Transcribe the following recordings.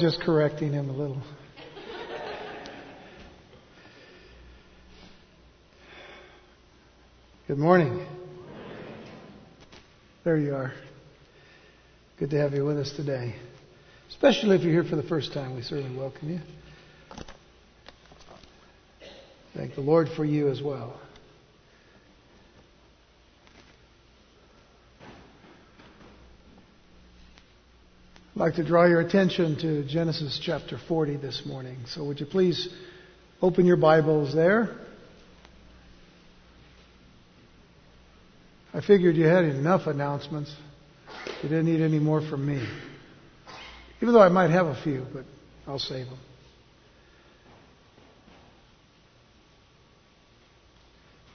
Just correcting him a little. Good morning. There you are. Good to have you with us today. Especially if you're here for the first time, we certainly welcome you. Thank the Lord for you as well. I'd like to draw your attention to Genesis chapter 40 this morning. So would you please open your Bibles there? I figured you had enough announcements. You didn't need any more from me. Even though I might have a few, but I'll save them.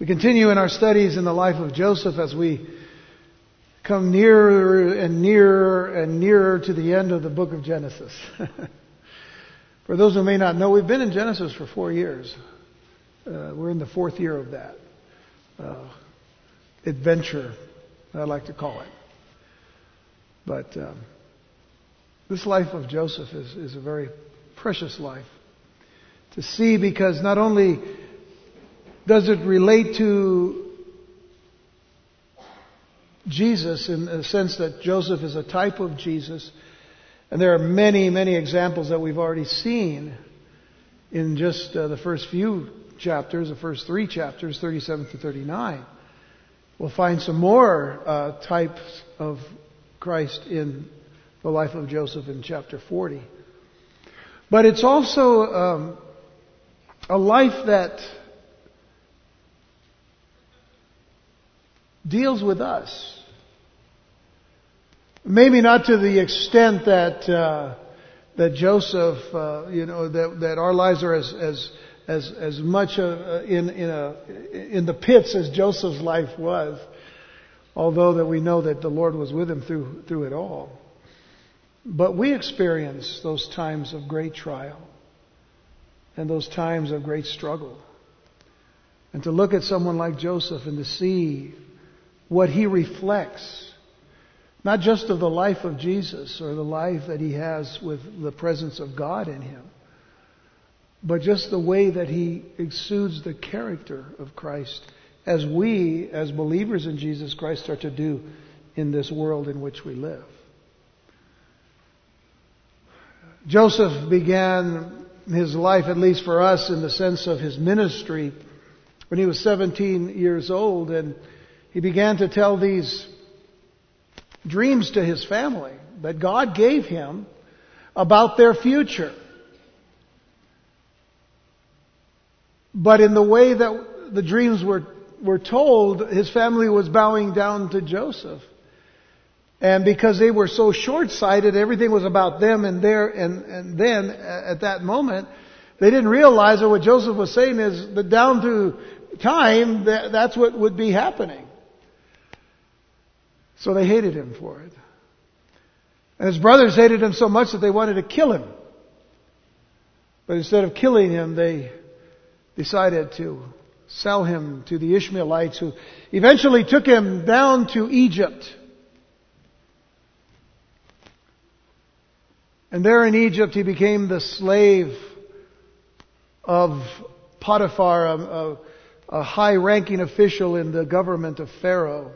We continue in our studies in the life of Joseph as we come nearer and nearer and nearer to the end of the book of Genesis. for those who may not know, we've been in Genesis for four years. Uh, we're in the fourth year of that uh, adventure, I like to call it. But um, this life of Joseph is, is a very precious life to see because not only does it relate to Jesus in the sense that Joseph is a type of Jesus. And there are many, many examples that we've already seen in just uh, the first few chapters, the first three chapters, 37 to 39. We'll find some more uh, types of Christ in the life of Joseph in chapter 40. But it's also um, a life that deals with us. Maybe not to the extent that uh, that Joseph, uh, you know, that that our lives are as as as as much uh, in in a in the pits as Joseph's life was. Although that we know that the Lord was with him through through it all. But we experience those times of great trial and those times of great struggle. And to look at someone like Joseph and to see what he reflects not just of the life of Jesus or the life that he has with the presence of God in him, but just the way that he exudes the character of Christ as we, as believers in Jesus Christ, are to do in this world in which we live. Joseph began his life, at least for us, in the sense of his ministry when he was 17 years old, and he began to tell these dreams to his family that God gave him about their future. But in the way that the dreams were, were told, his family was bowing down to Joseph. And because they were so short-sighted, everything was about them and there and, and then at that moment, they didn't realize that what Joseph was saying is that down through time, that, that's what would be happening. So they hated him for it. And his brothers hated him so much that they wanted to kill him. But instead of killing him, they decided to sell him to the Ishmaelites who eventually took him down to Egypt. And there in Egypt he became the slave of Potiphar, a, a, a high ranking official in the government of Pharaoh.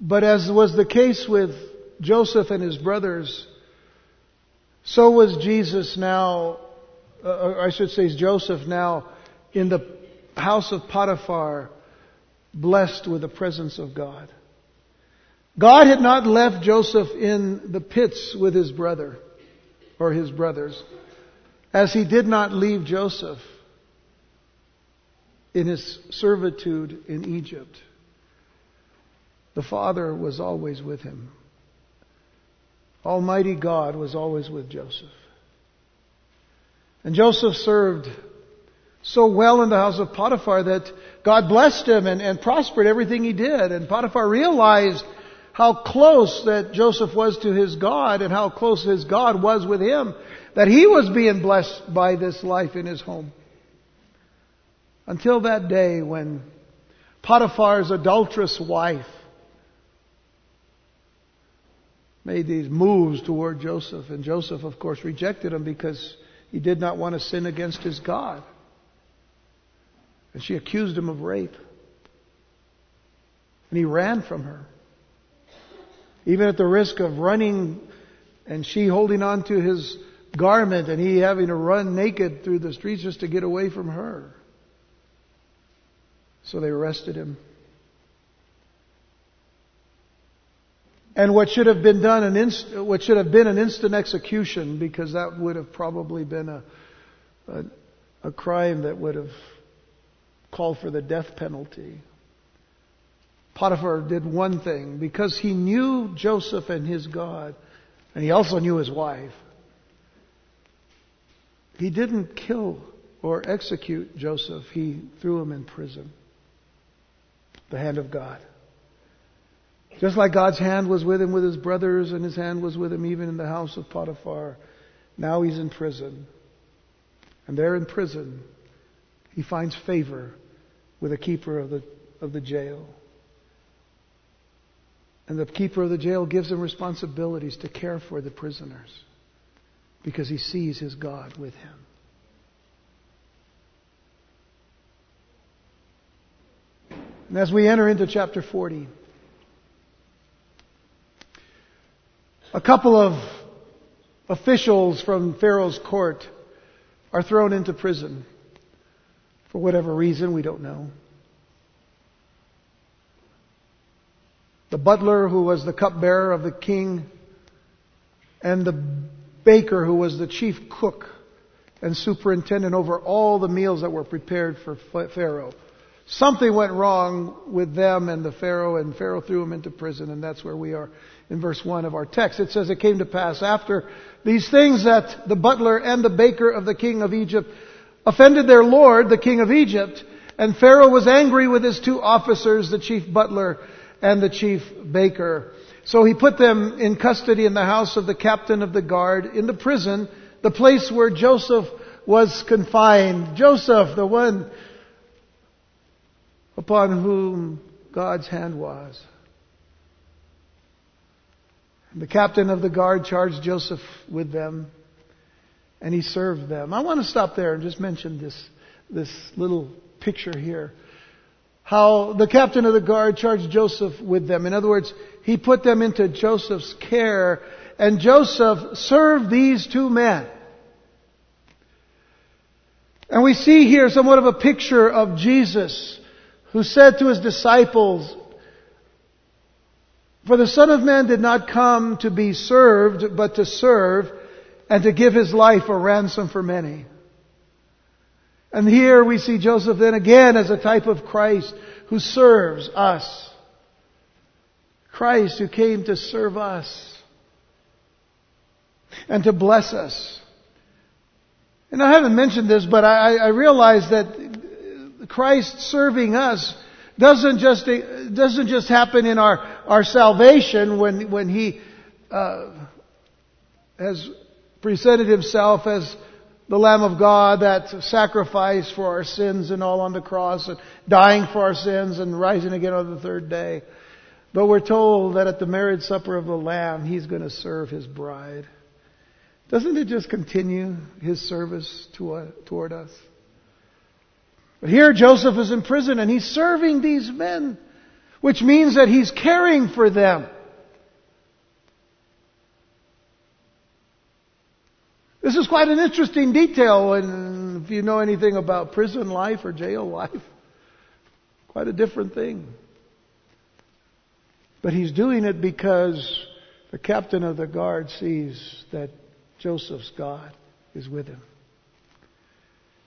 But as was the case with Joseph and his brothers, so was Jesus now, uh, I should say Joseph now, in the house of Potiphar, blessed with the presence of God. God had not left Joseph in the pits with his brother or his brothers, as he did not leave Joseph in his servitude in Egypt. The Father was always with him. Almighty God was always with Joseph. And Joseph served so well in the house of Potiphar that God blessed him and, and prospered everything he did. And Potiphar realized how close that Joseph was to his God and how close his God was with him, that he was being blessed by this life in his home. Until that day when Potiphar's adulterous wife made these moves toward Joseph. And Joseph, of course, rejected him because he did not want to sin against his God. And she accused him of rape. And he ran from her. Even at the risk of running and she holding on to his garment and he having to run naked through the streets just to get away from her. So they arrested him. And what should have been done, an inst- what should have been an instant execution, because that would have probably been a, a, a crime that would have called for the death penalty. Potiphar did one thing because he knew Joseph and his God, and he also knew his wife. He didn't kill or execute Joseph, he threw him in prison. The hand of God. Just like God's hand was with him with his brothers, and his hand was with him even in the house of Potiphar. Now he's in prison. And there in prison, he finds favor with the keeper of the, of the jail. And the keeper of the jail gives him responsibilities to care for the prisoners because he sees his God with him. And as we enter into chapter 40, A couple of officials from Pharaoh's court are thrown into prison. For whatever reason, we don't know. The butler, who was the cupbearer of the king, and the baker, who was the chief cook and superintendent over all the meals that were prepared for Pharaoh. Something went wrong with them and the Pharaoh, and Pharaoh threw them into prison, and that's where we are in verse 1 of our text. It says, It came to pass after these things that the butler and the baker of the king of Egypt offended their lord, the king of Egypt, and Pharaoh was angry with his two officers, the chief butler and the chief baker. So he put them in custody in the house of the captain of the guard in the prison, the place where Joseph was confined. Joseph, the one upon whom God's hand was. The captain of the guard charged Joseph with them, and he served them. I want to stop there and just mention this, this little picture here. How the captain of the guard charged Joseph with them. In other words, he put them into Joseph's care, and Joseph served these two men. And we see here somewhat of a picture of Jesus, who said to his disciples, for the Son of Man did not come to be served, but to serve and to give his life a ransom for many. And here we see Joseph then again as a type of Christ who serves us. Christ who came to serve us and to bless us. And I haven't mentioned this, but I, I realize that Christ serving us doesn't just, doesn't just happen in our, our salvation when, when He uh, has presented Himself as the Lamb of God that sacrificed for our sins and all on the cross and dying for our sins and rising again on the third day. But we're told that at the marriage supper of the Lamb, He's going to serve His bride. Doesn't it just continue His service to, toward us? Here Joseph is in prison and he's serving these men, which means that he's caring for them. This is quite an interesting detail and if you know anything about prison life or jail life. Quite a different thing. But he's doing it because the captain of the guard sees that Joseph's God is with him.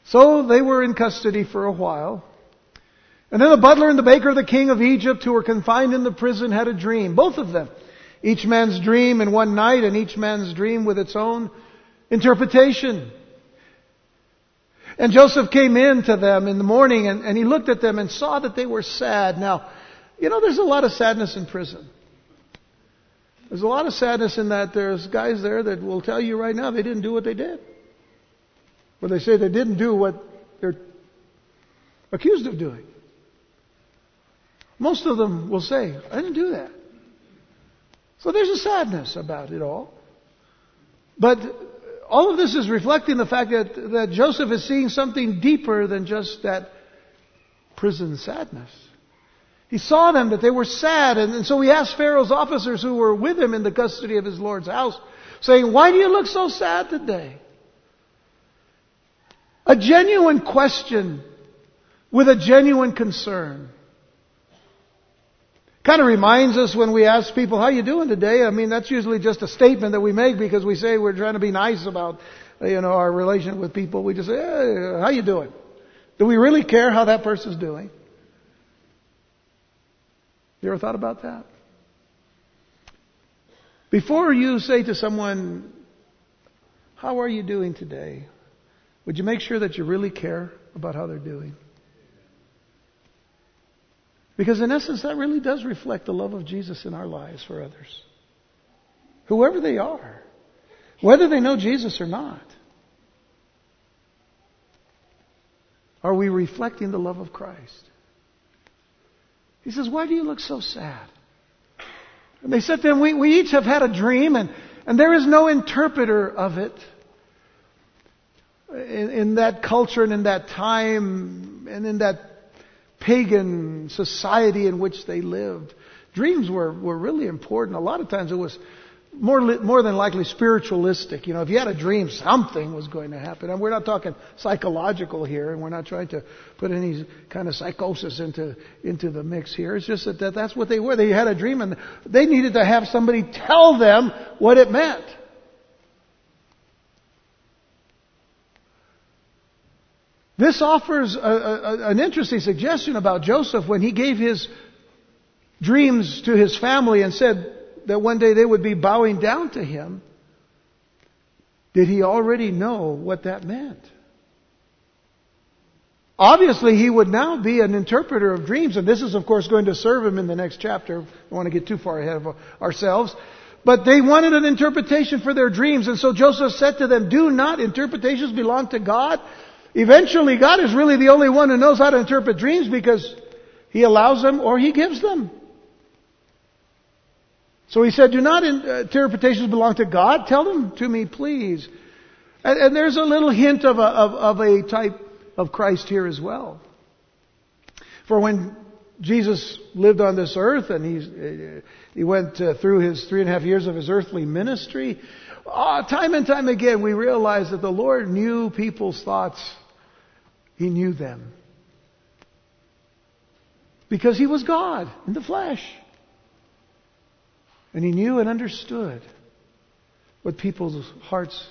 So they were in custody for a while. And then the butler and the baker of the king of Egypt who were confined in the prison had a dream. Both of them. Each man's dream in one night and each man's dream with its own interpretation. And Joseph came in to them in the morning and, and he looked at them and saw that they were sad. Now, you know, there's a lot of sadness in prison. There's a lot of sadness in that there's guys there that will tell you right now they didn't do what they did. Where they say they didn't do what they're accused of doing. Most of them will say, I didn't do that. So there's a sadness about it all. But all of this is reflecting the fact that, that Joseph is seeing something deeper than just that prison sadness. He saw them that they were sad, and, and so he asked Pharaoh's officers who were with him in the custody of his Lord's house, saying, Why do you look so sad today? A genuine question with a genuine concern. Kind of reminds us when we ask people, how you doing today? I mean, that's usually just a statement that we make because we say we're trying to be nice about, you know, our relation with people. We just say, hey, how you doing? Do we really care how that person's doing? You ever thought about that? Before you say to someone, how are you doing today? Would you make sure that you really care about how they're doing? Because in essence, that really does reflect the love of Jesus in our lives for others. Whoever they are. Whether they know Jesus or not. Are we reflecting the love of Christ? He says, Why do you look so sad? And they said to him, We, we each have had a dream, and, and there is no interpreter of it. In, in that culture and in that time and in that pagan society in which they lived. Dreams were, were really important. A lot of times it was more, more than likely spiritualistic. You know, if you had a dream, something was going to happen. And we're not talking psychological here, and we're not trying to put any kind of psychosis into, into the mix here. It's just that, that that's what they were. They had a dream, and they needed to have somebody tell them what it meant. This offers a, a, an interesting suggestion about Joseph when he gave his dreams to his family and said that one day they would be bowing down to him. Did he already know what that meant? Obviously, he would now be an interpreter of dreams, and this is, of course, going to serve him in the next chapter. I don't want to get too far ahead of ourselves. But they wanted an interpretation for their dreams, and so Joseph said to them, Do not interpretations belong to God? Eventually, God is really the only one who knows how to interpret dreams because He allows them or He gives them. So He said, do not uh, interpretations belong to God? Tell them to me, please. And, and there's a little hint of a, of, of a type of Christ here as well. For when Jesus lived on this earth and he, uh, he went uh, through his three and a half years of his earthly ministry, uh, time and time again we realize that the Lord knew people's thoughts he knew them. Because he was God in the flesh. And he knew and understood what people's hearts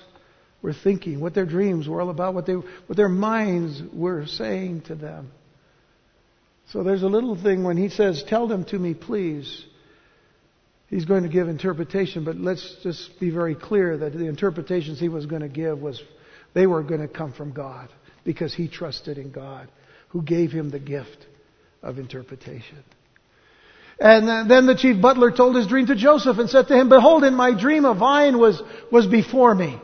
were thinking, what their dreams were all about, what, they, what their minds were saying to them. So there's a little thing when he says, Tell them to me, please. He's going to give interpretation, but let's just be very clear that the interpretations he was going to give was they were going to come from God because he trusted in God who gave him the gift of interpretation. And then the chief butler told his dream to Joseph and said to him, Behold, in my dream a vine was, was before me.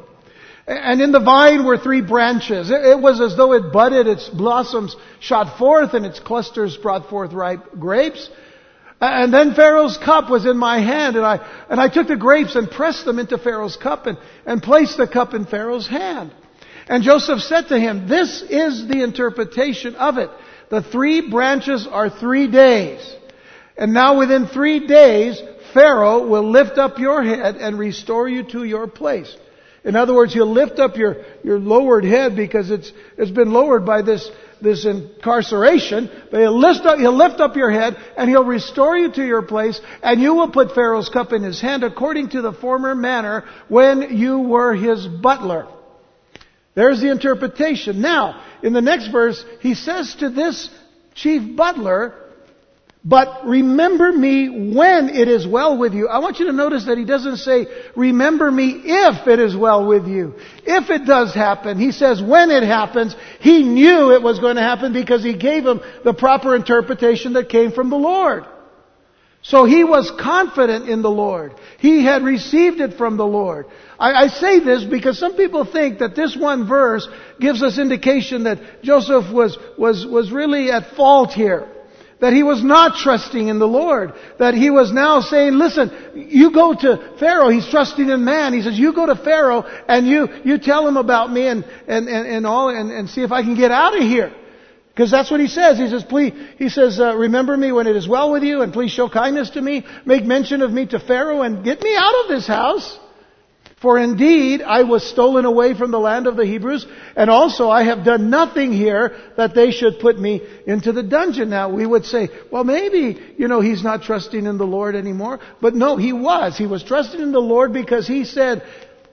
And in the vine were three branches. It was as though it budded, its blossoms shot forth, and its clusters brought forth ripe grapes. And then Pharaoh's cup was in my hand, and I, and I took the grapes and pressed them into Pharaoh's cup and, and placed the cup in Pharaoh's hand. And Joseph said to him, This is the interpretation of it. The three branches are three days. And now within three days, Pharaoh will lift up your head and restore you to your place. In other words, he'll lift up your, your lowered head because it's, it's been lowered by this, this incarceration. But he'll lift, up, he'll lift up your head and he'll restore you to your place and you will put Pharaoh's cup in his hand according to the former manner when you were his butler. There's the interpretation. Now, in the next verse, he says to this chief butler, but remember me when it is well with you. I want you to notice that he doesn't say, remember me if it is well with you. If it does happen, he says when it happens, he knew it was going to happen because he gave him the proper interpretation that came from the Lord. So he was confident in the Lord. He had received it from the Lord. I, I, say this because some people think that this one verse gives us indication that Joseph was, was, was really at fault here. That he was not trusting in the Lord. That he was now saying, listen, you go to Pharaoh. He's trusting in man. He says, you go to Pharaoh and you, you tell him about me and, and, and, and all and, and see if I can get out of here. Because that's what he says. He says, please, he says, uh, remember me when it is well with you and please show kindness to me. Make mention of me to Pharaoh and get me out of this house. For indeed, I was stolen away from the land of the Hebrews, and also I have done nothing here that they should put me into the dungeon. Now, we would say, well, maybe, you know, he's not trusting in the Lord anymore. But no, he was. He was trusting in the Lord because he said,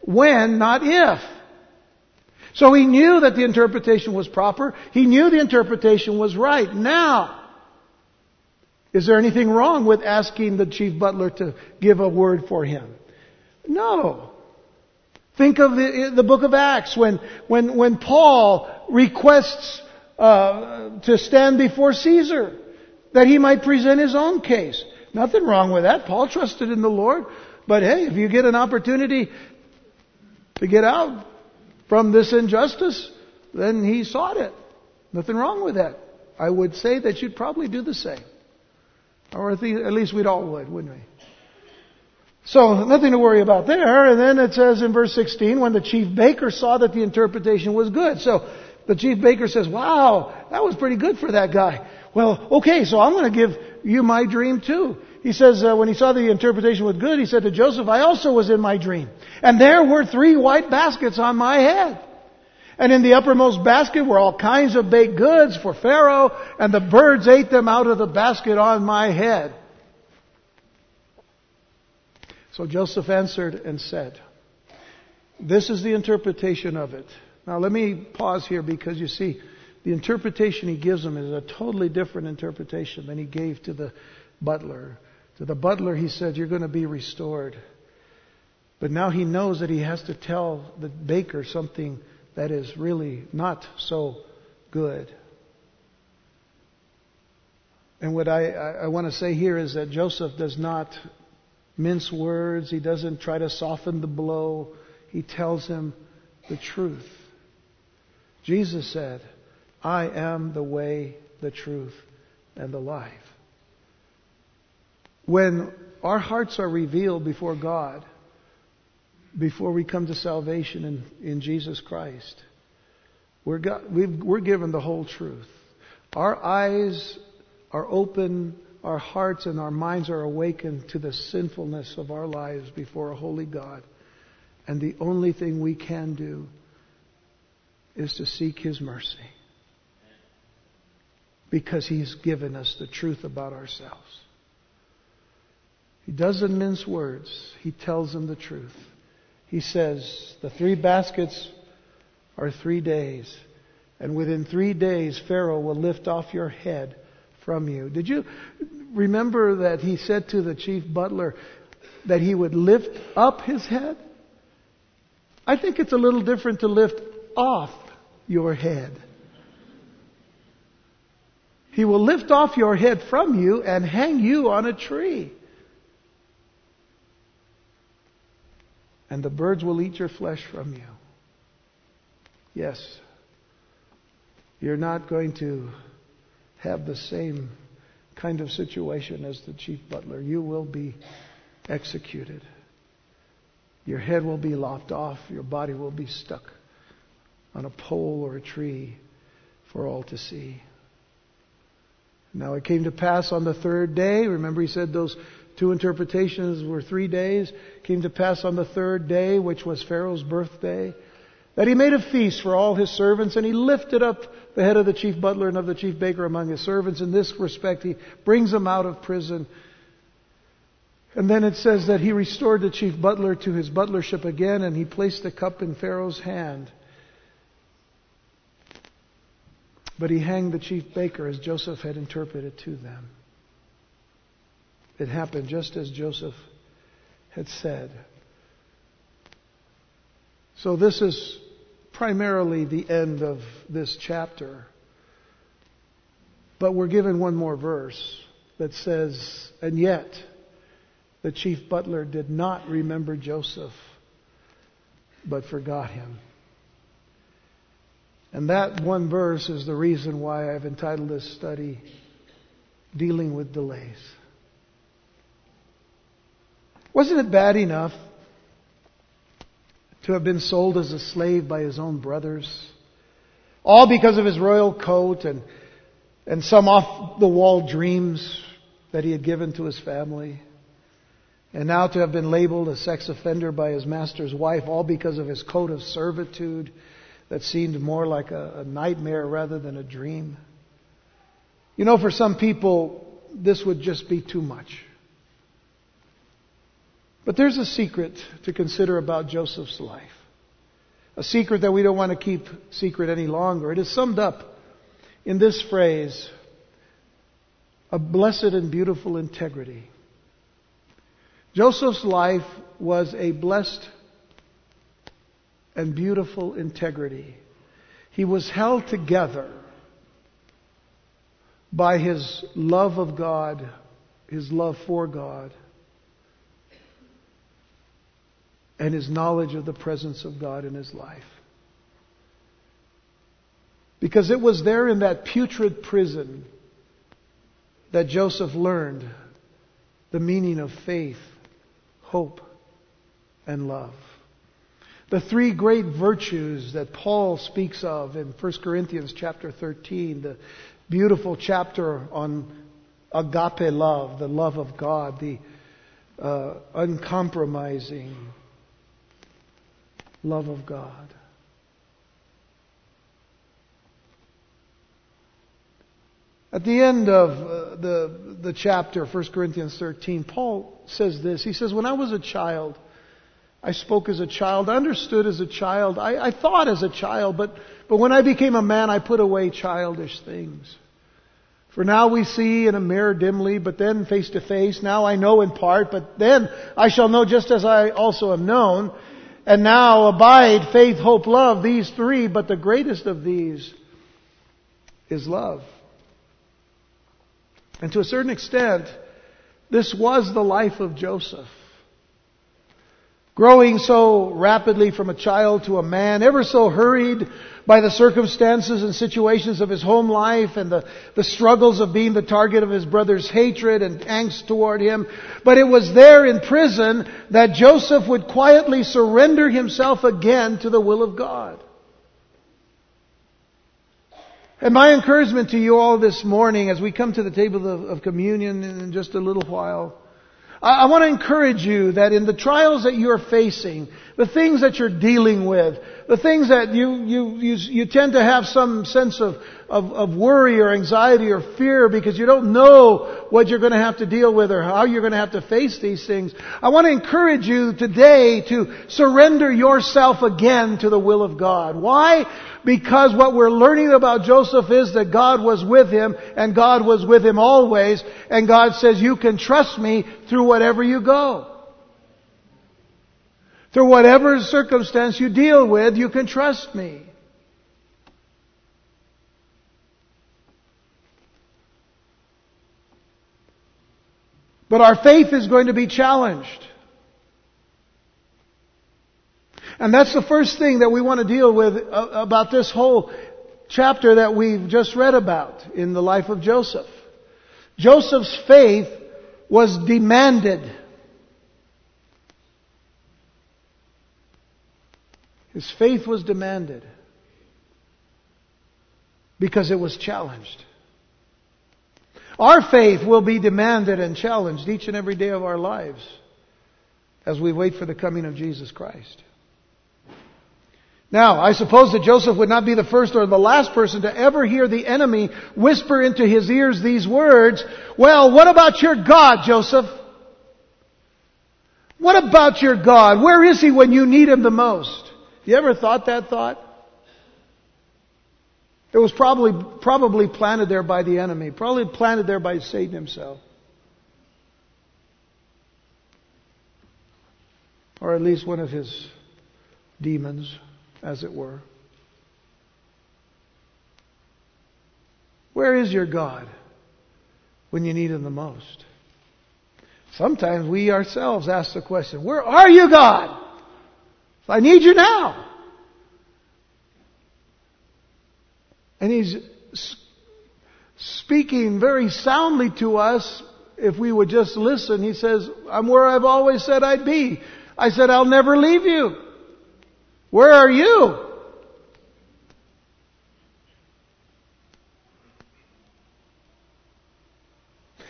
when, not if. So he knew that the interpretation was proper. He knew the interpretation was right. Now, is there anything wrong with asking the chief butler to give a word for him? No. Think of the, the book of Acts when, when, when Paul requests uh, to stand before Caesar that he might present his own case. Nothing wrong with that. Paul trusted in the Lord. But hey, if you get an opportunity to get out from this injustice, then he sought it. Nothing wrong with that. I would say that you'd probably do the same. Or at least we'd all would, wouldn't we? So nothing to worry about there. And then it says in verse 16, when the chief baker saw that the interpretation was good. So the chief baker says, wow, that was pretty good for that guy. Well, okay, so I'm going to give you my dream too. He says, uh, when he saw the interpretation was good, he said to Joseph, I also was in my dream. And there were three white baskets on my head. And in the uppermost basket were all kinds of baked goods for Pharaoh, and the birds ate them out of the basket on my head. So Joseph answered and said, This is the interpretation of it. Now let me pause here because you see, the interpretation he gives him is a totally different interpretation than he gave to the butler. To the butler, he said, You're going to be restored. But now he knows that he has to tell the baker something that is really not so good. And what I, I, want to say here is that Joseph does not mince words. He doesn't try to soften the blow. He tells him the truth. Jesus said, I am the way, the truth, and the life. When our hearts are revealed before God, before we come to salvation in, in Jesus Christ, we're, got, we are given the whole truth. Our eyes are open our hearts and our minds are awakened to the sinfulness of our lives before a holy God. And the only thing we can do is to seek His mercy. Because He's given us the truth about ourselves. He doesn't mince words. He tells them the truth. He says, the three baskets are three days. And within three days, Pharaoh will lift off your head from you. Did you remember that he said to the chief butler that he would lift up his head? I think it's a little different to lift off your head. He will lift off your head from you and hang you on a tree. And the birds will eat your flesh from you. Yes, you're not going to have the same kind of situation as the chief butler. You will be executed. Your head will be lopped off. Your body will be stuck on a pole or a tree for all to see. Now it came to pass on the third day. Remember, he said those two interpretations were three days. Came to pass on the third day, which was Pharaoh's birthday, that he made a feast for all his servants, and he lifted up the head of the chief butler and of the chief baker among his servants. In this respect, he brings them out of prison. And then it says that he restored the chief butler to his butlership again, and he placed the cup in Pharaoh's hand. But he hanged the chief baker as Joseph had interpreted to them. It happened just as Joseph had said. So this is primarily the end of this chapter. But we're given one more verse that says, And yet the chief butler did not remember Joseph, but forgot him. And that one verse is the reason why I've entitled this study, dealing with delays. Wasn't it bad enough to have been sold as a slave by his own brothers? All because of his royal coat and, and some off the wall dreams that he had given to his family. And now to have been labeled a sex offender by his master's wife, all because of his coat of servitude that seemed more like a, a nightmare rather than a dream. You know, for some people, this would just be too much. But there's a secret to consider about Joseph's life. A secret that we don't want to keep secret any longer. It is summed up in this phrase, a blessed and beautiful integrity. Joseph's life was a blessed and beautiful integrity. He was held together by his love of God, his love for God, and his knowledge of the presence of God in his life. Because it was there in that putrid prison that Joseph learned the meaning of faith, hope, and love. The three great virtues that Paul speaks of in 1 Corinthians chapter 13, the beautiful chapter on agape love, the love of God, the uh, uncompromising love of God. At the end of uh, the, the chapter, 1 Corinthians 13, Paul says this. He says, When I was a child, I spoke as a child, I understood as a child, I, I thought as a child, but, but when I became a man, I put away childish things. For now we see in a mirror dimly, but then face to face. Now I know in part, but then I shall know just as I also am known. And now abide faith, hope, love, these three, but the greatest of these is love. And to a certain extent, this was the life of Joseph. Growing so rapidly from a child to a man, ever so hurried by the circumstances and situations of his home life and the, the struggles of being the target of his brother's hatred and angst toward him. But it was there in prison that Joseph would quietly surrender himself again to the will of God. And my encouragement to you all this morning as we come to the table of, of communion in just a little while, I, I want to encourage you that in the trials that you're facing, the things that you're dealing with, the things that you, you, you, you tend to have some sense of, of, of worry or anxiety or fear because you don't know what you're going to have to deal with or how you're going to have to face these things. I want to encourage you today to surrender yourself again to the will of God. Why? Because what we're learning about Joseph is that God was with him and God was with him always and God says you can trust me through whatever you go. Through whatever circumstance you deal with, you can trust me. But our faith is going to be challenged. And that's the first thing that we want to deal with uh, about this whole chapter that we've just read about in the life of Joseph. Joseph's faith was demanded. His faith was demanded because it was challenged. Our faith will be demanded and challenged each and every day of our lives as we wait for the coming of Jesus Christ. Now, I suppose that Joseph would not be the first or the last person to ever hear the enemy whisper into his ears these words, well, what about your God, Joseph? What about your God? Where is he when you need him the most? You ever thought that thought? It was probably, probably planted there by the enemy, probably planted there by Satan himself. Or at least one of his demons, as it were. Where is your God when you need Him the most? Sometimes we ourselves ask the question, Where are you, God? I need you now. And he's speaking very soundly to us if we would just listen. He says, I'm where I've always said I'd be. I said, I'll never leave you. Where are you?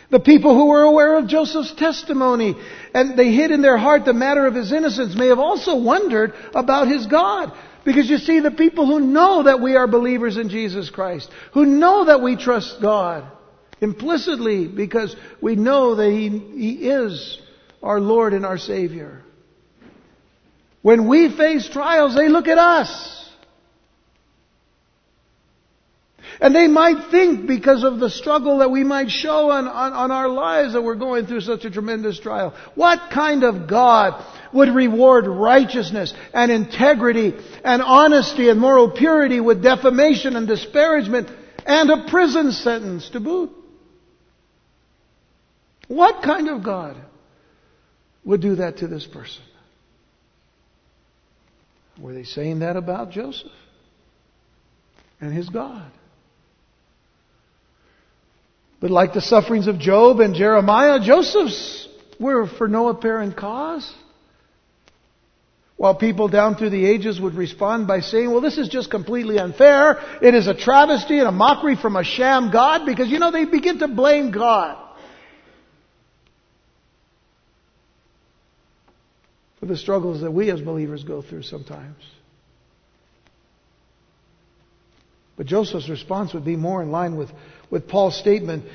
The people who were aware of Joseph's testimony and they hid in their heart the matter of his innocence may have also wondered about his God. Because you see, the people who know that we are believers in Jesus Christ, who know that we trust God implicitly because we know that He, he is our Lord and our Savior. When we face trials, they look at us. And they might think because of the struggle that we might show on, on, on, our lives that we're going through such a tremendous trial. What kind of God would reward righteousness and integrity and honesty and moral purity with defamation and disparagement and a prison sentence to boot? What kind of God would do that to this person? Were they saying that about Joseph and his God? But like the sufferings of Job and Jeremiah, Joseph's were for no apparent cause. While people down through the ages would respond by saying, well, this is just completely unfair. It is a travesty and a mockery from a sham God because, you know, they begin to blame God. The struggles that we as believers go through sometimes. But Joseph's response would be more in line with, with Paul's statement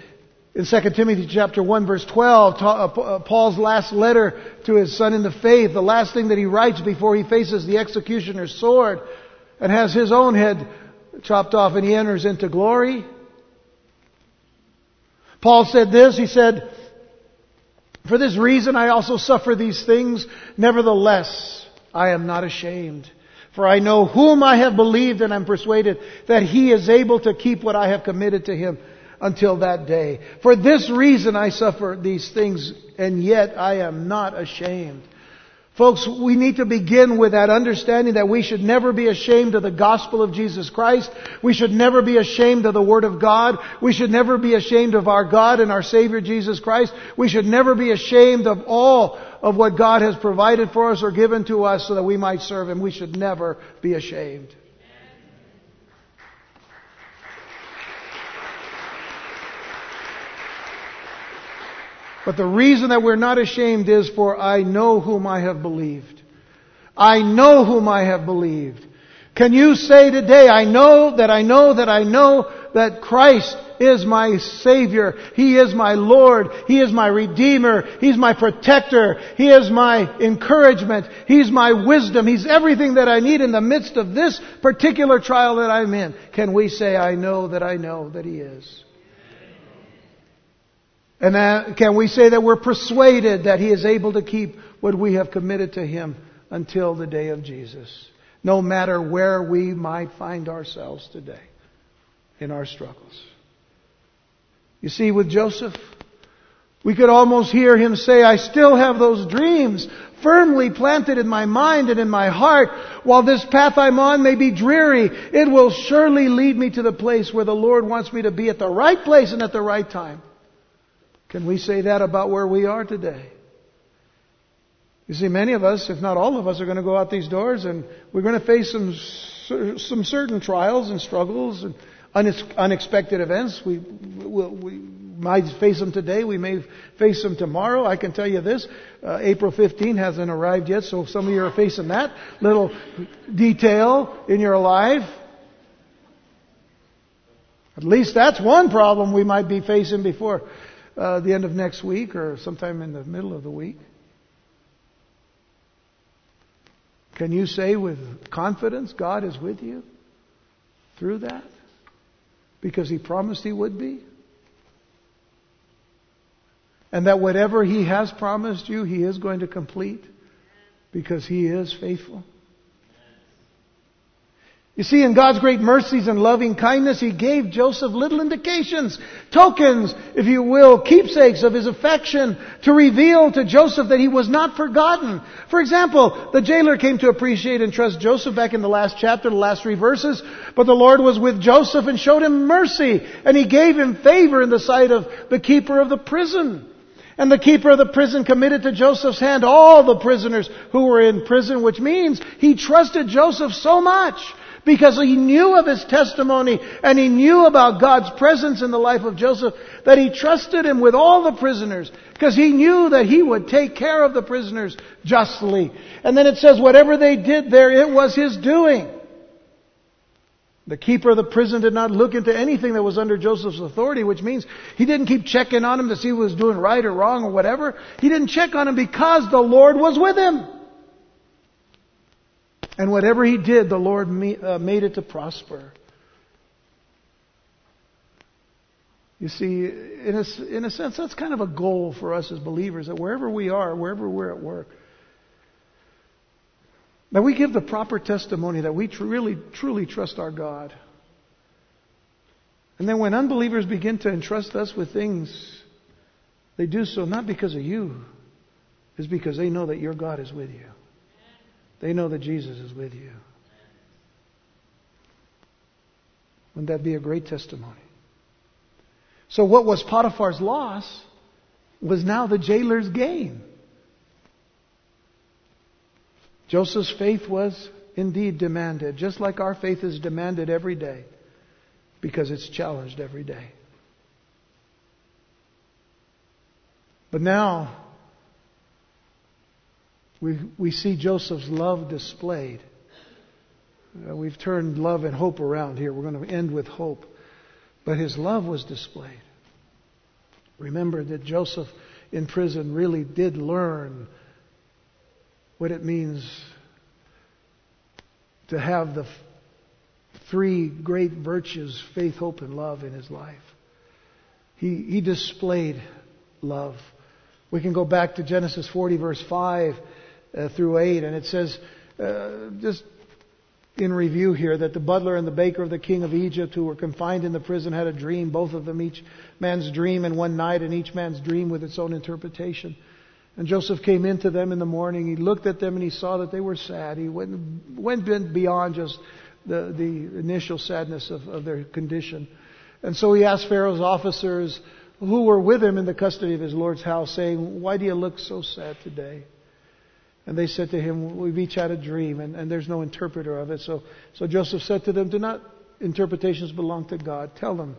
in 2 Timothy chapter 1 verse 12, uh, uh, Paul's last letter to his son in the faith, the last thing that he writes before he faces the executioner's sword and has his own head chopped off and he enters into glory. Paul said this, he said, For this reason I also suffer these things, nevertheless I am not ashamed. For I know whom I have believed and I'm persuaded that he is able to keep what I have committed to him until that day. For this reason I suffer these things, and yet I am not ashamed. Folks, we need to begin with that understanding that we should never be ashamed of the gospel of Jesus Christ. We should never be ashamed of the Word of God. We should never be ashamed of our God and our Savior Jesus Christ. We should never be ashamed of all of what God has provided for us or given to us so that we might serve Him. We should never be ashamed. But the reason that we're not ashamed is for I know whom I have believed. I know whom I have believed. Can you say today, I know that I know that I know that Christ is my Savior. He is my Lord. He is my Redeemer. He's my protector. He is my encouragement. He's my wisdom. He's everything that I need in the midst of this particular trial that I'm in. Can we say, I know that I know that He is? And that, can we say that we're persuaded that He is able to keep what we have committed to Him until the day of Jesus? No matter where we might find ourselves today in our struggles. You see, with Joseph, we could almost hear him say, I still have those dreams firmly planted in my mind and in my heart. While this path I'm on may be dreary, it will surely lead me to the place where the Lord wants me to be at the right place and at the right time. Can we say that about where we are today? You see, many of us, if not all of us, are going to go out these doors and we're going to face some, some certain trials and struggles and unexpected events. We, we might face them today. We may face them tomorrow. I can tell you this. Uh, April 15 hasn't arrived yet, so some of you are facing that little detail in your life. At least that's one problem we might be facing before uh, the end of next week or sometime in the middle of the week? Can you say with confidence God is with you through that? Because He promised He would be? And that whatever He has promised you, He is going to complete because He is faithful? You see, in God's great mercies and loving kindness, He gave Joseph little indications, tokens, if you will, keepsakes of His affection to reveal to Joseph that he was not forgotten. For example, the jailer came to appreciate and trust Joseph back in the last chapter, the last three verses, but the Lord was with Joseph and showed him mercy, and He gave him favor in the sight of the keeper of the prison. And the keeper of the prison committed to Joseph's hand all the prisoners who were in prison, which means he trusted Joseph so much because he knew of his testimony and he knew about God's presence in the life of Joseph that he trusted him with all the prisoners because he knew that he would take care of the prisoners justly. And then it says whatever they did there, it was his doing. The keeper of the prison did not look into anything that was under Joseph's authority, which means he didn't keep checking on him to see if he was doing right or wrong or whatever. He didn't check on him because the Lord was with him. And whatever he did, the Lord uh, made it to prosper. You see, in a, in a sense, that's kind of a goal for us as believers that wherever we are, wherever we're at work, that we give the proper testimony that we tr- really, truly trust our God. And then when unbelievers begin to entrust us with things, they do so not because of you, it's because they know that your God is with you. They know that Jesus is with you. Wouldn't that be a great testimony? So, what was Potiphar's loss was now the jailer's gain. Joseph's faith was indeed demanded, just like our faith is demanded every day, because it's challenged every day. But now, we, we see Joseph's love displayed. Uh, we've turned love and hope around here. We're going to end with hope. But his love was displayed. Remember that Joseph in prison really did learn what it means to have the three great virtues faith, hope, and love in his life. He, he displayed love. We can go back to Genesis 40, verse 5 uh, through 8. And it says, uh, just in review here, that the butler and the baker of the king of Egypt who were confined in the prison had a dream, both of them, each man's dream in one night, and each man's dream with its own interpretation. And Joseph came into them in the morning. He looked at them and he saw that they were sad. He went, went beyond just the, the initial sadness of, of their condition. And so he asked Pharaoh's officers who were with him in the custody of his Lord's house, saying, Why do you look so sad today? And they said to him, We've each had a dream, and, and there's no interpreter of it. So, so Joseph said to them, Do not interpretations belong to God? Tell them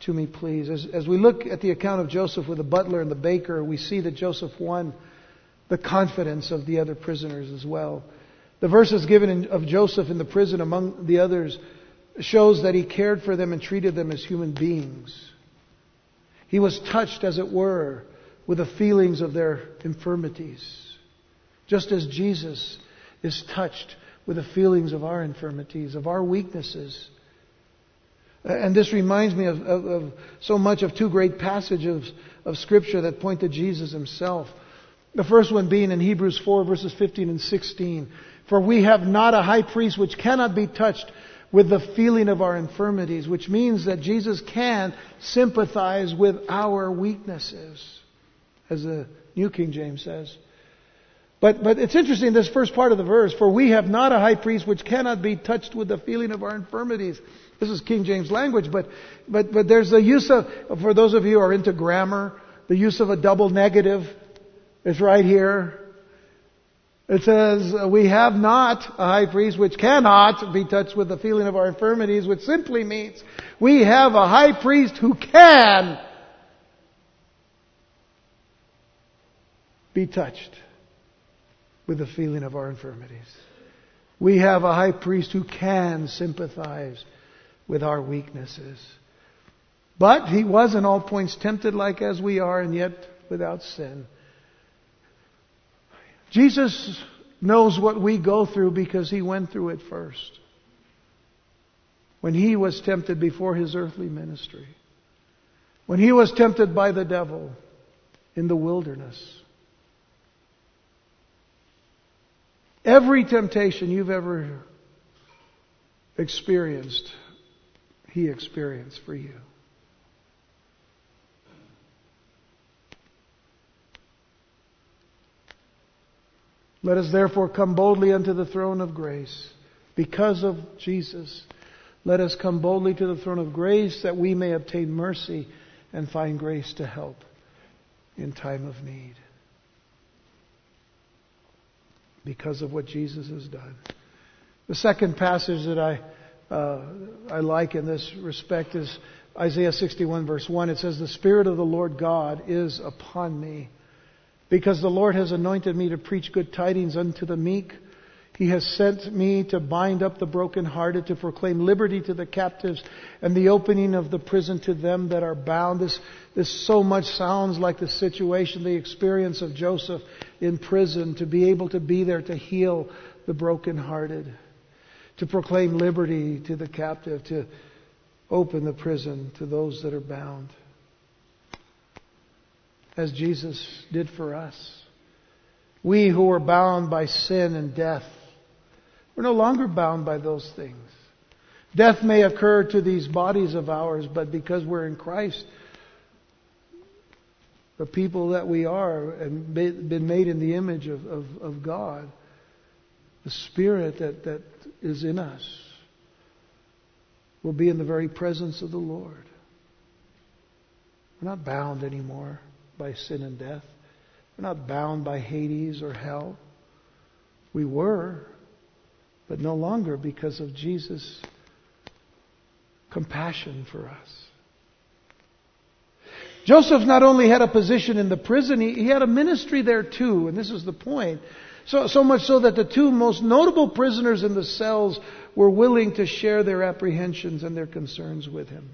to me, please. As, as we look at the account of Joseph with the butler and the baker, we see that Joseph won the confidence of the other prisoners as well. The verses given in, of Joseph in the prison among the others shows that he cared for them and treated them as human beings. He was touched, as it were, with the feelings of their infirmities. Just as Jesus is touched with the feelings of our infirmities, of our weaknesses. And this reminds me of, of, of, so much of two great passages of Scripture that point to Jesus himself. The first one being in Hebrews 4, verses 15 and 16. For we have not a high priest which cannot be touched with the feeling of our infirmities, which means that Jesus can sympathize with our weaknesses, as the New King James says. But, but it's interesting, this first part of the verse, for we have not a high priest which cannot be touched with the feeling of our infirmities. This is King James language, but, but, but there's a use of, for those of you who are into grammar, the use of a double negative is right here. It says, we have not a high priest which cannot be touched with the feeling of our infirmities, which simply means we have a high priest who can be touched with the feeling of our infirmities. We have a high priest who can sympathize with our weaknesses. But he was in all points tempted like as we are, and yet without sin. Jesus knows what we go through because he went through it first. When he was tempted before his earthly ministry. When he was tempted by the devil in the wilderness. Every temptation you've ever experienced, he experienced for you. Let us therefore come boldly unto the throne of grace. Because of Jesus, let us come boldly to the throne of grace that we may obtain mercy and find grace to help in time of need. Because of what Jesus has done. The second passage that I, uh, I like in this respect is Isaiah 61 verse 1. It says, The Spirit of the Lord God is upon me because the Lord has anointed me to preach good tidings unto the meek. He has sent me to bind up the brokenhearted, to proclaim liberty to the captives, and the opening of the prison to them that are bound. This, this so much sounds like the situation, the experience of Joseph in prison, to be able to be there to heal the brokenhearted, to proclaim liberty to the captive, to open the prison to those that are bound as Jesus did for us. We who were bound by sin and death, we're no longer bound by those things. Death may occur to these bodies of ours, but because we're in Christ, the people that we are and been made in the image of, of, of God, the Spirit that, that is in us will be in the very presence of the Lord. We're not bound anymore by sin and death. We're not bound by Hades or hell. We were, but no longer because of Jesus' compassion for us. Joseph not only had a position in the prison, he, he, had a ministry there too, and this is the point. So, so much so that the two most notable prisoners in the cells were willing to share their apprehensions and their concerns with him.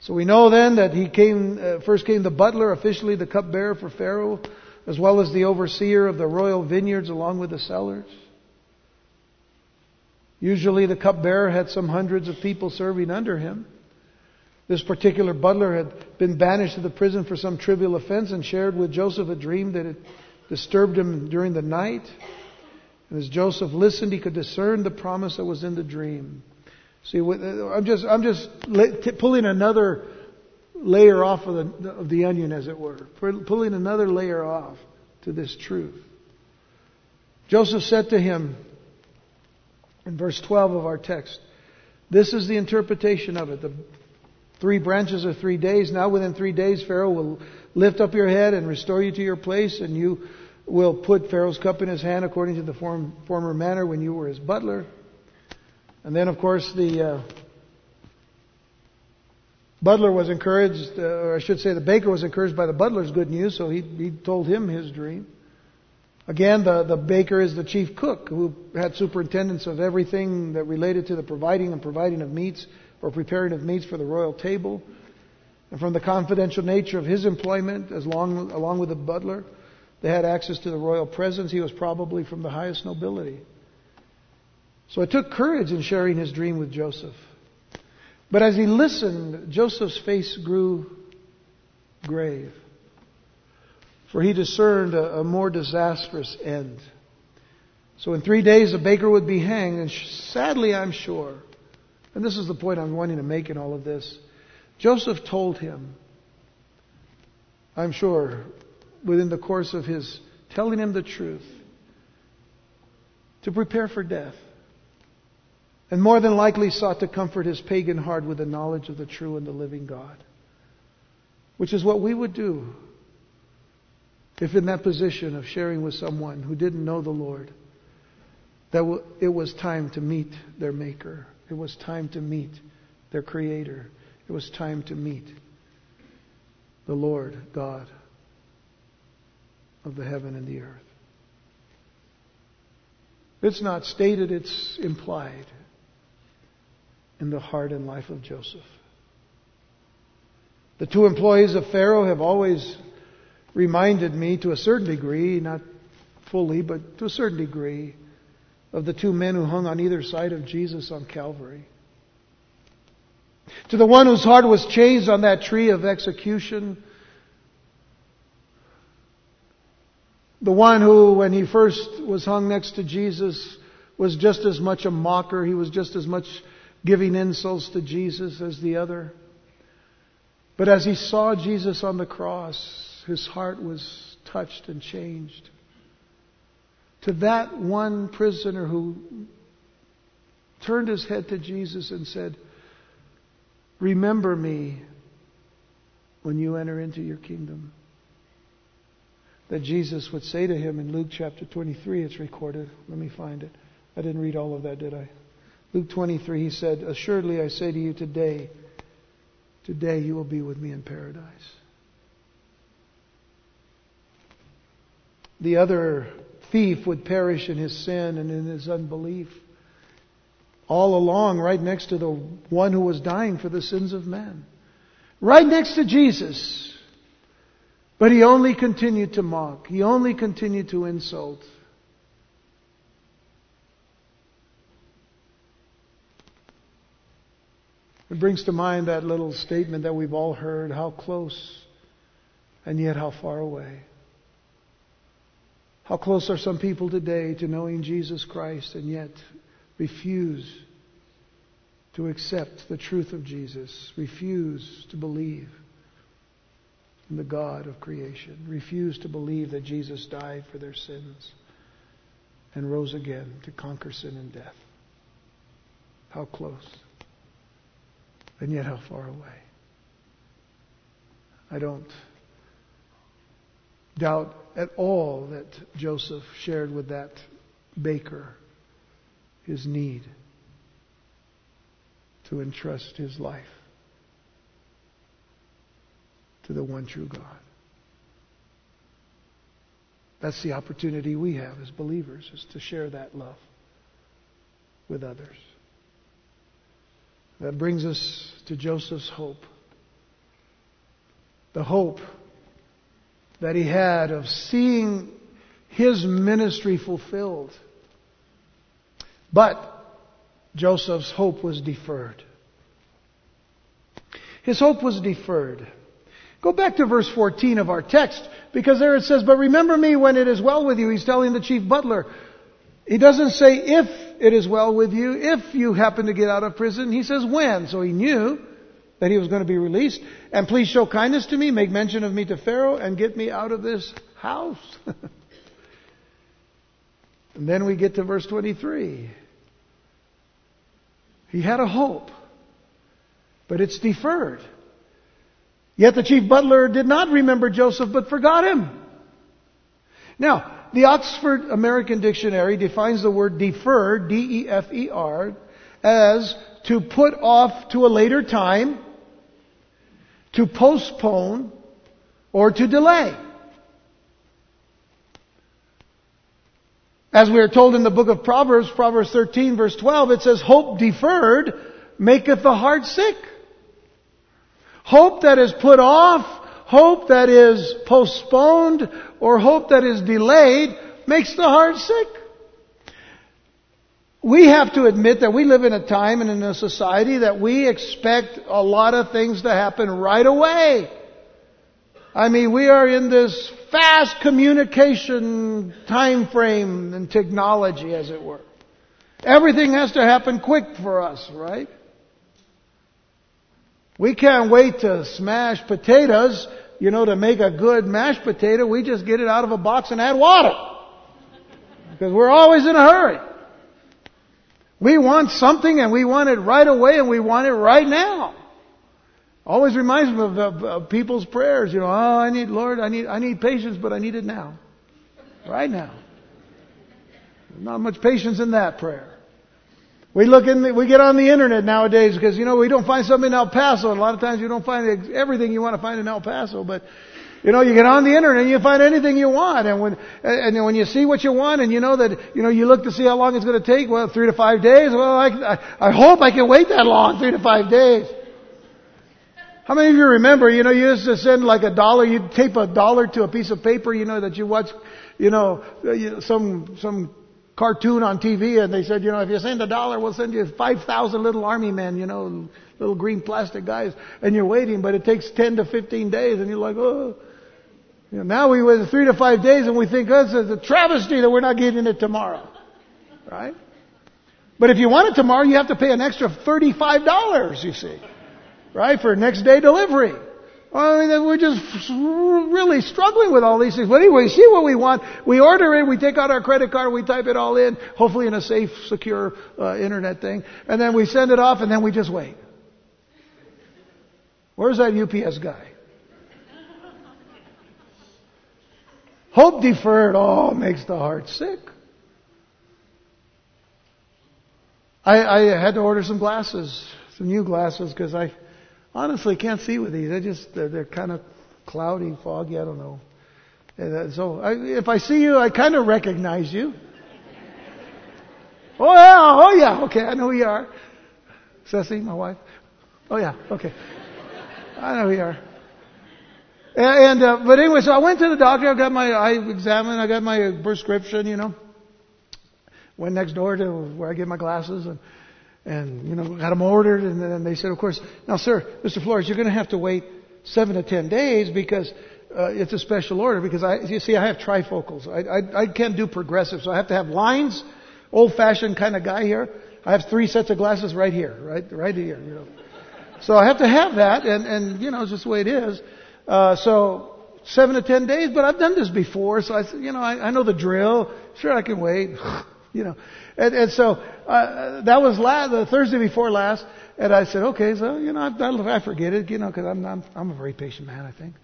So we know then that he came, uh, first came the butler, officially the cupbearer for Pharaoh, as well as the overseer of the royal vineyards along with the cellars. Usually the cupbearer had some hundreds of people serving under him. This particular butler had been banished to the prison for some trivial offense and shared with Joseph a dream that had disturbed him during the night. And as Joseph listened, he could discern the promise that was in the dream. See, uh, I'm just, I'm just pulling another layer off of the, of the onion, as it were. Pulling another layer off to this truth. Joseph said to him, in verse 12 of our text, this is the interpretation of it. The three branches are three days. Now within three days, Pharaoh will lift up your head and restore you to your place, and you will put Pharaoh's cup in his hand according to the form, former manner when you were his butler. And then, of course, the uh, butler was encouraged, uh, or I should say, the baker was encouraged by the butler's good news, so he, he told him his dream. Again, the, the baker is the chief cook who had superintendence of everything that related to the providing and providing of meats or preparing of meats for the royal table. And from the confidential nature of his employment, as long, along with the butler, they had access to the royal presence. He was probably from the highest nobility. So it took courage in sharing his dream with Joseph. But as he listened, Joseph's face grew grave, for he discerned a, a more disastrous end. So in three days, the baker would be hanged, and sadly, I'm sure, and this is the point I'm wanting to make in all of this, Joseph told him, I'm sure, within the course of his telling him the truth, to prepare for death and more than likely sought to comfort his pagan heart with the knowledge of the true and the living God. Which is what we would do if in that position of sharing with someone who didn't know the Lord, that it was time to meet their Maker. It was time to meet their Creator. It was time to meet the Lord God of the heaven and the earth. It's not stated, it's implied in the heart and life of Joseph. The two employees of Pharaoh have always reminded me to a certain degree, not fully, but to a certain degree, of the two men who hung on either side of Jesus on Calvary. To the one whose heart was chased on that tree of execution, the one who, when he first was hung next to Jesus, was just as much a mocker. He was just as much giving insults to Jesus as the other. But as he saw Jesus on the cross, his heart was touched and changed. To that one prisoner who turned his head to Jesus and said, Remember me when you enter into your kingdom. That Jesus would say to him in Luke chapter 23, it's recorded. Let me find it. I didn't read all of that, did I? Luke 23, he said, Assuredly I say to you today, today you will be with me in paradise. The other thief would perish in his sin and in his unbelief. All along, right next to the one who was dying for the sins of men. Right next to Jesus. But he only continued to mock. He only continued to insult. It brings to mind that little statement that we've all heard how close and yet how far away. How close are some people today to knowing Jesus Christ and yet refuse to accept the truth of Jesus, refuse to believe in the God of creation, refuse to believe that Jesus died for their sins and rose again to conquer sin and death. How close and yet how far away. I don't doubt at all that Joseph shared with that baker his need to entrust his life to the one true God. That's the opportunity we have as believers is to share that love with others. That brings us to Joseph's hope. The hope that he had of seeing his ministry fulfilled. But Joseph's hope was deferred. His hope was deferred. Go back to verse 14 of our text, because there it says, But remember me when it is well with you. He's telling the chief butler. He doesn't say if it is well with you, if you happen to get out of prison. He says when. So he knew that he was going to be released. And please show kindness to me, make mention of me to Pharaoh, and get me out of this house. and then we get to verse 23. He had a hope, but it's deferred. Yet the chief butler did not remember Joseph, but forgot him. Now, the Oxford American Dictionary defines the word defer, D-E-F-E-R, as to put off to a later time, to postpone, or to delay. As we are told in the book of Proverbs, Proverbs 13 verse 12, it says, hope deferred maketh the heart sick. Hope that is put off Hope that is postponed or hope that is delayed makes the heart sick. We have to admit that we live in a time and in a society that we expect a lot of things to happen right away. I mean, we are in this fast communication time frame and technology, as it were. Everything has to happen quick for us, right? We can't wait to smash potatoes you know, to make a good mashed potato, we just get it out of a box and add water. Because we're always in a hurry. We want something and we want it right away and we want it right now. Always reminds me of, of, of people's prayers. You know, oh, I need, Lord, I need, I need patience, but I need it now. Right now. Not much patience in that prayer. We look in, the, we get on the internet nowadays because, you know, we don't find something in El Paso. And a lot of times you don't find everything you want to find in El Paso. But, you know, you get on the internet and you find anything you want. And when, and when you see what you want and you know that, you know, you look to see how long it's going to take, well, three to five days. Well, I, I, hope I can wait that long, three to five days. How many of you remember, you know, you used to send like a dollar, you'd tape a dollar to a piece of paper, you know, that you watch, you know, some, some cartoon on TV and they said, you know, if you send a dollar, we'll send you 5,000 little army men, you know, little green plastic guys, and you're waiting, but it takes 10 to 15 days and you're like, oh. You know, now we wait three to five days and we think, oh, it's a travesty that we're not getting it tomorrow. Right? But if you want it tomorrow, you have to pay an extra $35, you see. Right? For next day delivery. I mean, we're just really struggling with all these things. But anyway, see what we want. We order it, we take out our credit card, we type it all in, hopefully in a safe, secure uh, internet thing, and then we send it off and then we just wait. Where's that UPS guy? Hope deferred, oh, makes the heart sick. I, I had to order some glasses, some new glasses, because I honestly can't see with these. They just they're, they're kind of cloudy, foggy. I don't know. And uh, so I, if I see you, I kind of recognize you. Oh yeah, oh yeah, okay, I know who you are. Ceci, my wife. Oh yeah, okay. I know who you are. And, uh, but anyway, so I went to the doctor. I got my eye examined. I got my prescription. You know, went next door to where I get my glasses and and you know got them ordered. And then they said, of course, now sir, Mr. Flores, you're going to have to wait seven to ten days because uh, it's a special order. Because I, you see, I have trifocals. I, I I can't do progressive, so I have to have lines. Old-fashioned kind of guy here. I have three sets of glasses right here, right right here. You know. So I have to have that, and and you know, it's just the way it is. Uh, so seven to ten days, but I've done this before, so I said, you know, I, I know the drill. Sure, I can wait. you know, and, and so uh, that was last, the Thursday before last, and I said, okay, so you know, I, I forget it, you know, because I'm, I'm I'm a very patient man, I think.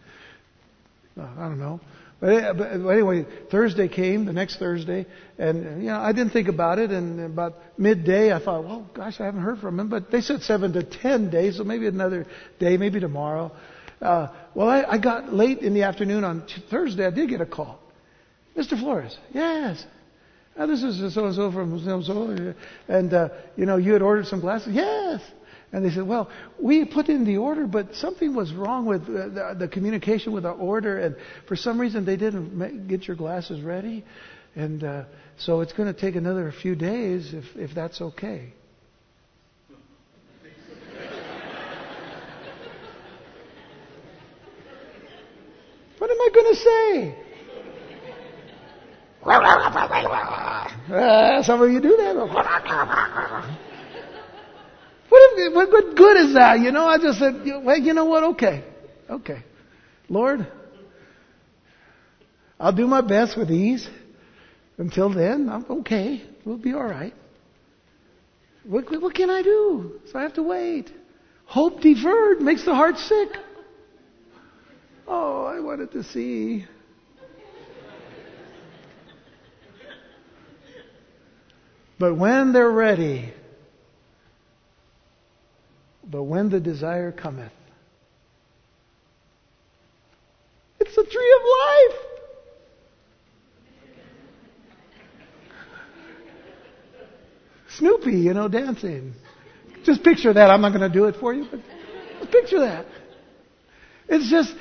Uh, I don't know. But, but anyway, Thursday came, the next Thursday, and you know I didn't think about it. And about midday, I thought, well, gosh, I haven't heard from him. But they said seven to ten days, so maybe another day, maybe tomorrow. Uh, well, I, I got late in the afternoon on Thursday. I did get a call. Mr. Flores, yes. Uh, this is so and so from so and so, and uh, you know you had ordered some glasses. Yes. And they said, well, we put in the order, but something was wrong with uh, the, the communication with our order, and for some reason they didn't make, get your glasses ready, and uh, so it's going to take another few days if if that's okay. I going to say? uh, some of you do that. What, if, what good is that? You know, I just said, well, you know what? Okay. Okay. Lord, I'll do my best with these. Until then, I'm okay. We'll be all right. What, what can I do? So I have to wait. Hope deferred makes the heart sick. Oh, I wanted to see. But when they're ready, but when the desire cometh, it's the tree of life. Snoopy, you know, dancing. Just picture that. I'm not going to do it for you, but picture that. It's just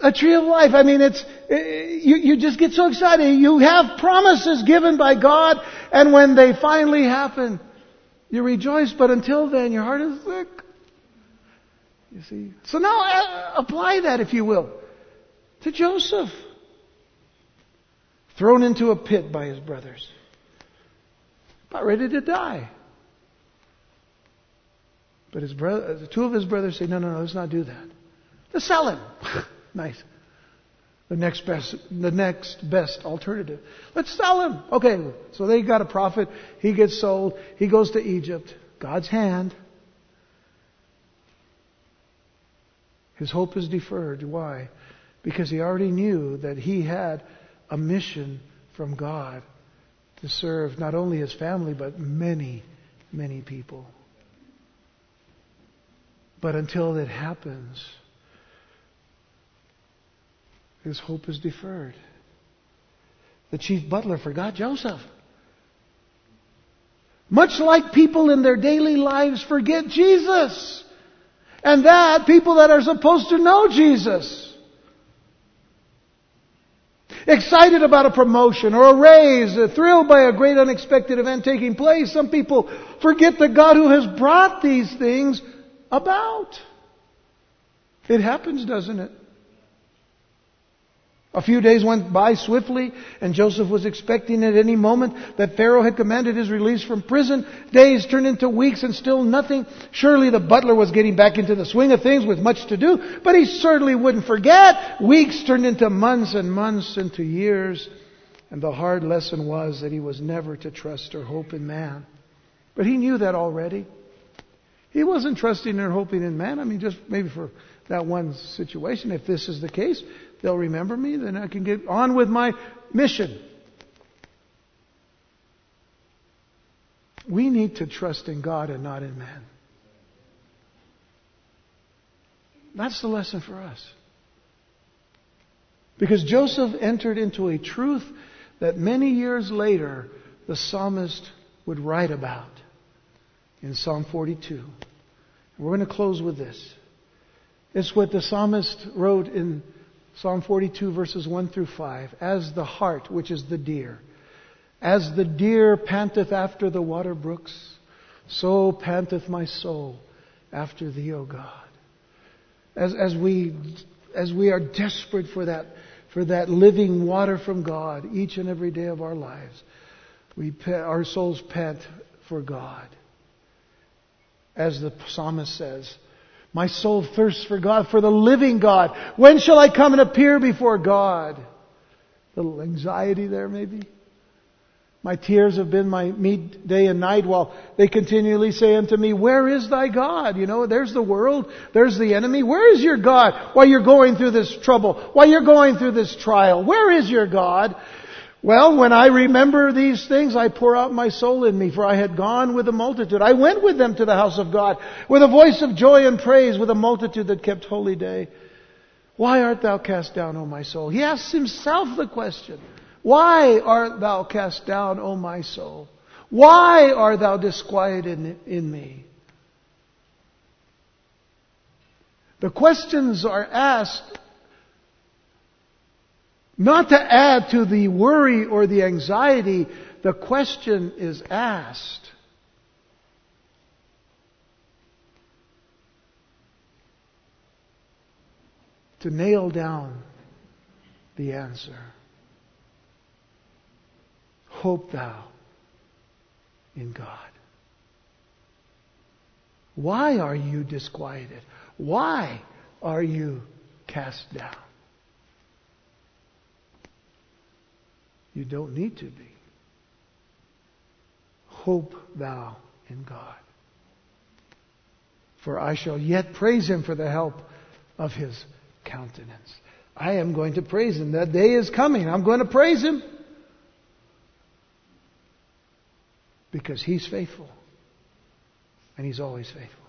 a tree of life. I mean, it's, you, you just get so excited. You have promises given by God, and when they finally happen, you rejoice, but until then, your heart is sick. You see? So now uh, apply that, if you will, to Joseph. Thrown into a pit by his brothers. About ready to die. But his brother, two of his brothers say, no, no, no, let's not do that. Let's sell him. nice. The next best, the next best alternative. Let's sell him. Okay, so they got a profit. He gets sold. He goes to Egypt. God's hand. His hope is deferred. Why? Because he already knew that he had a mission from God to serve not only his family, but many, many people. But until it happens, his hope is deferred. The chief butler forgot Joseph. Much like people in their daily lives forget Jesus. And that, people that are supposed to know Jesus. Excited about a promotion or a raise, thrilled by a great unexpected event taking place. Some people forget the God who has brought these things about. It happens, doesn't it? A few days went by swiftly, and Joseph was expecting at any moment that Pharaoh had commanded his release from prison. Days turned into weeks and still nothing. Surely the butler was getting back into the swing of things with much to do, but he certainly wouldn't forget. Weeks turned into months and months into years. And the hard lesson was that he was never to trust or hope in man. But he knew that already. He wasn't trusting or hoping in man. I mean, just maybe for that one situation. If this is the case, they'll remember me, then I can get on with my mission. We need to trust in God and not in man. That's the lesson for us. Because Joseph entered into a truth that many years later the psalmist would write about in Psalm 42. We're going to close with this. It's what the psalmist wrote in Psalm 42 verses 1 through 5. As the hart, which is the deer, as the deer panteth after the water brooks, so panteth my soul after thee, O God. As, as we, as we are desperate for that, for that living water from God each and every day of our lives, we, our souls pant for God. As the psalmist says, my soul thirsts for God, for the living God. When shall I come and appear before God? Little anxiety there, maybe. My tears have been my meat day and night while they continually say unto me, Where is thy God? You know, there's the world, there's the enemy. Where is your God while you're going through this trouble, while you're going through this trial? Where is your God? Well, when I remember these things, I pour out my soul in me, for I had gone with a multitude. I went with them to the house of God, with a voice of joy and praise, with a multitude that kept holy day. Why art thou cast down, O my soul? He asks himself the question. Why art thou cast down, O my soul? Why art thou disquieted in, in me? The questions are asked not to add to the worry or the anxiety, the question is asked. To nail down the answer. Hope thou in God. Why are you disquieted? Why are you cast down? You don't need to be. Hope thou in God. For I shall yet praise him for the help of his countenance. I am going to praise him. That day is coming. I'm going to praise him. Because he's faithful. And he's always faithful.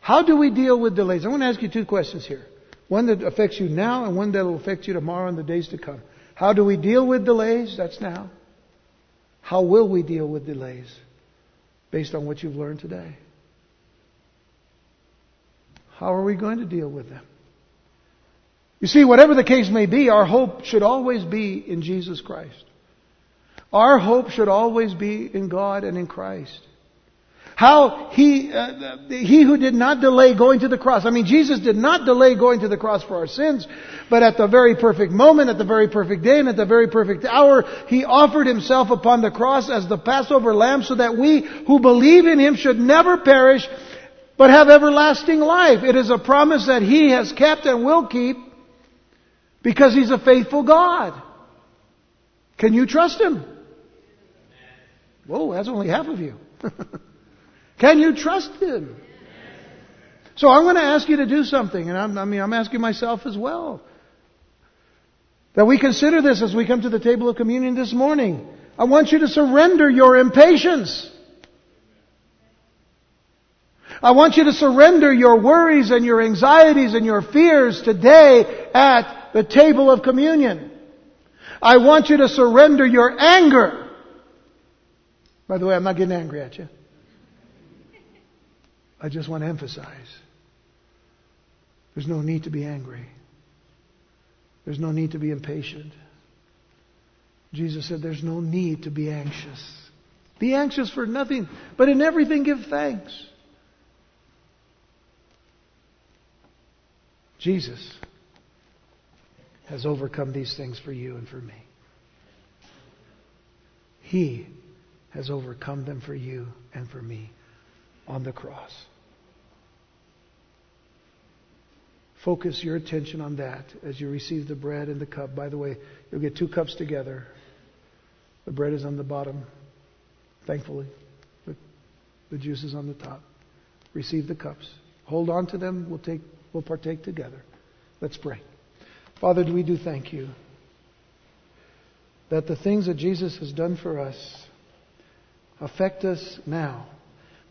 How do we deal with delays? I want to ask you two questions here. One that affects you now and one that will affect you tomorrow and the days to come. How do we deal with delays? That's now. How will we deal with delays? Based on what you've learned today. How are we going to deal with them? You see, whatever the case may be, our hope should always be in Jesus Christ. Our hope should always be in God and in Christ. How he, uh, he who did not delay going to the cross. I mean, Jesus did not delay going to the cross for our sins, but at the very perfect moment, at the very perfect day, and at the very perfect hour, he offered himself upon the cross as the Passover lamb so that we who believe in him should never perish, but have everlasting life. It is a promise that he has kept and will keep because he's a faithful God. Can you trust him? Whoa, that's only half of you. Can you trust Him? So I'm going to ask you to do something, and I'm, I mean, I'm asking myself as well. That we consider this as we come to the table of communion this morning. I want you to surrender your impatience. I want you to surrender your worries and your anxieties and your fears today at the table of communion. I want you to surrender your anger. By the way, I'm not getting angry at you. I just want to emphasize there's no need to be angry. There's no need to be impatient. Jesus said there's no need to be anxious. Be anxious for nothing, but in everything give thanks. Jesus has overcome these things for you and for me. He has overcome them for you and for me on the cross. Focus your attention on that as you receive the bread and the cup. By the way, you'll get two cups together. The bread is on the bottom, thankfully. The, the juice is on the top. Receive the cups. Hold on to them. We'll, take, we'll partake together. Let's pray. Father, we do thank you that the things that Jesus has done for us affect us now.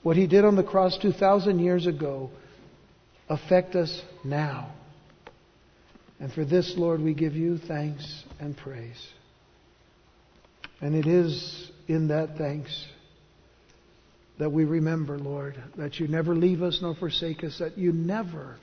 What he did on the cross 2,000 years ago affect us now. And for this, Lord, we give you thanks and praise. And it is in that thanks that we remember, Lord, that you never leave us nor forsake us, that you never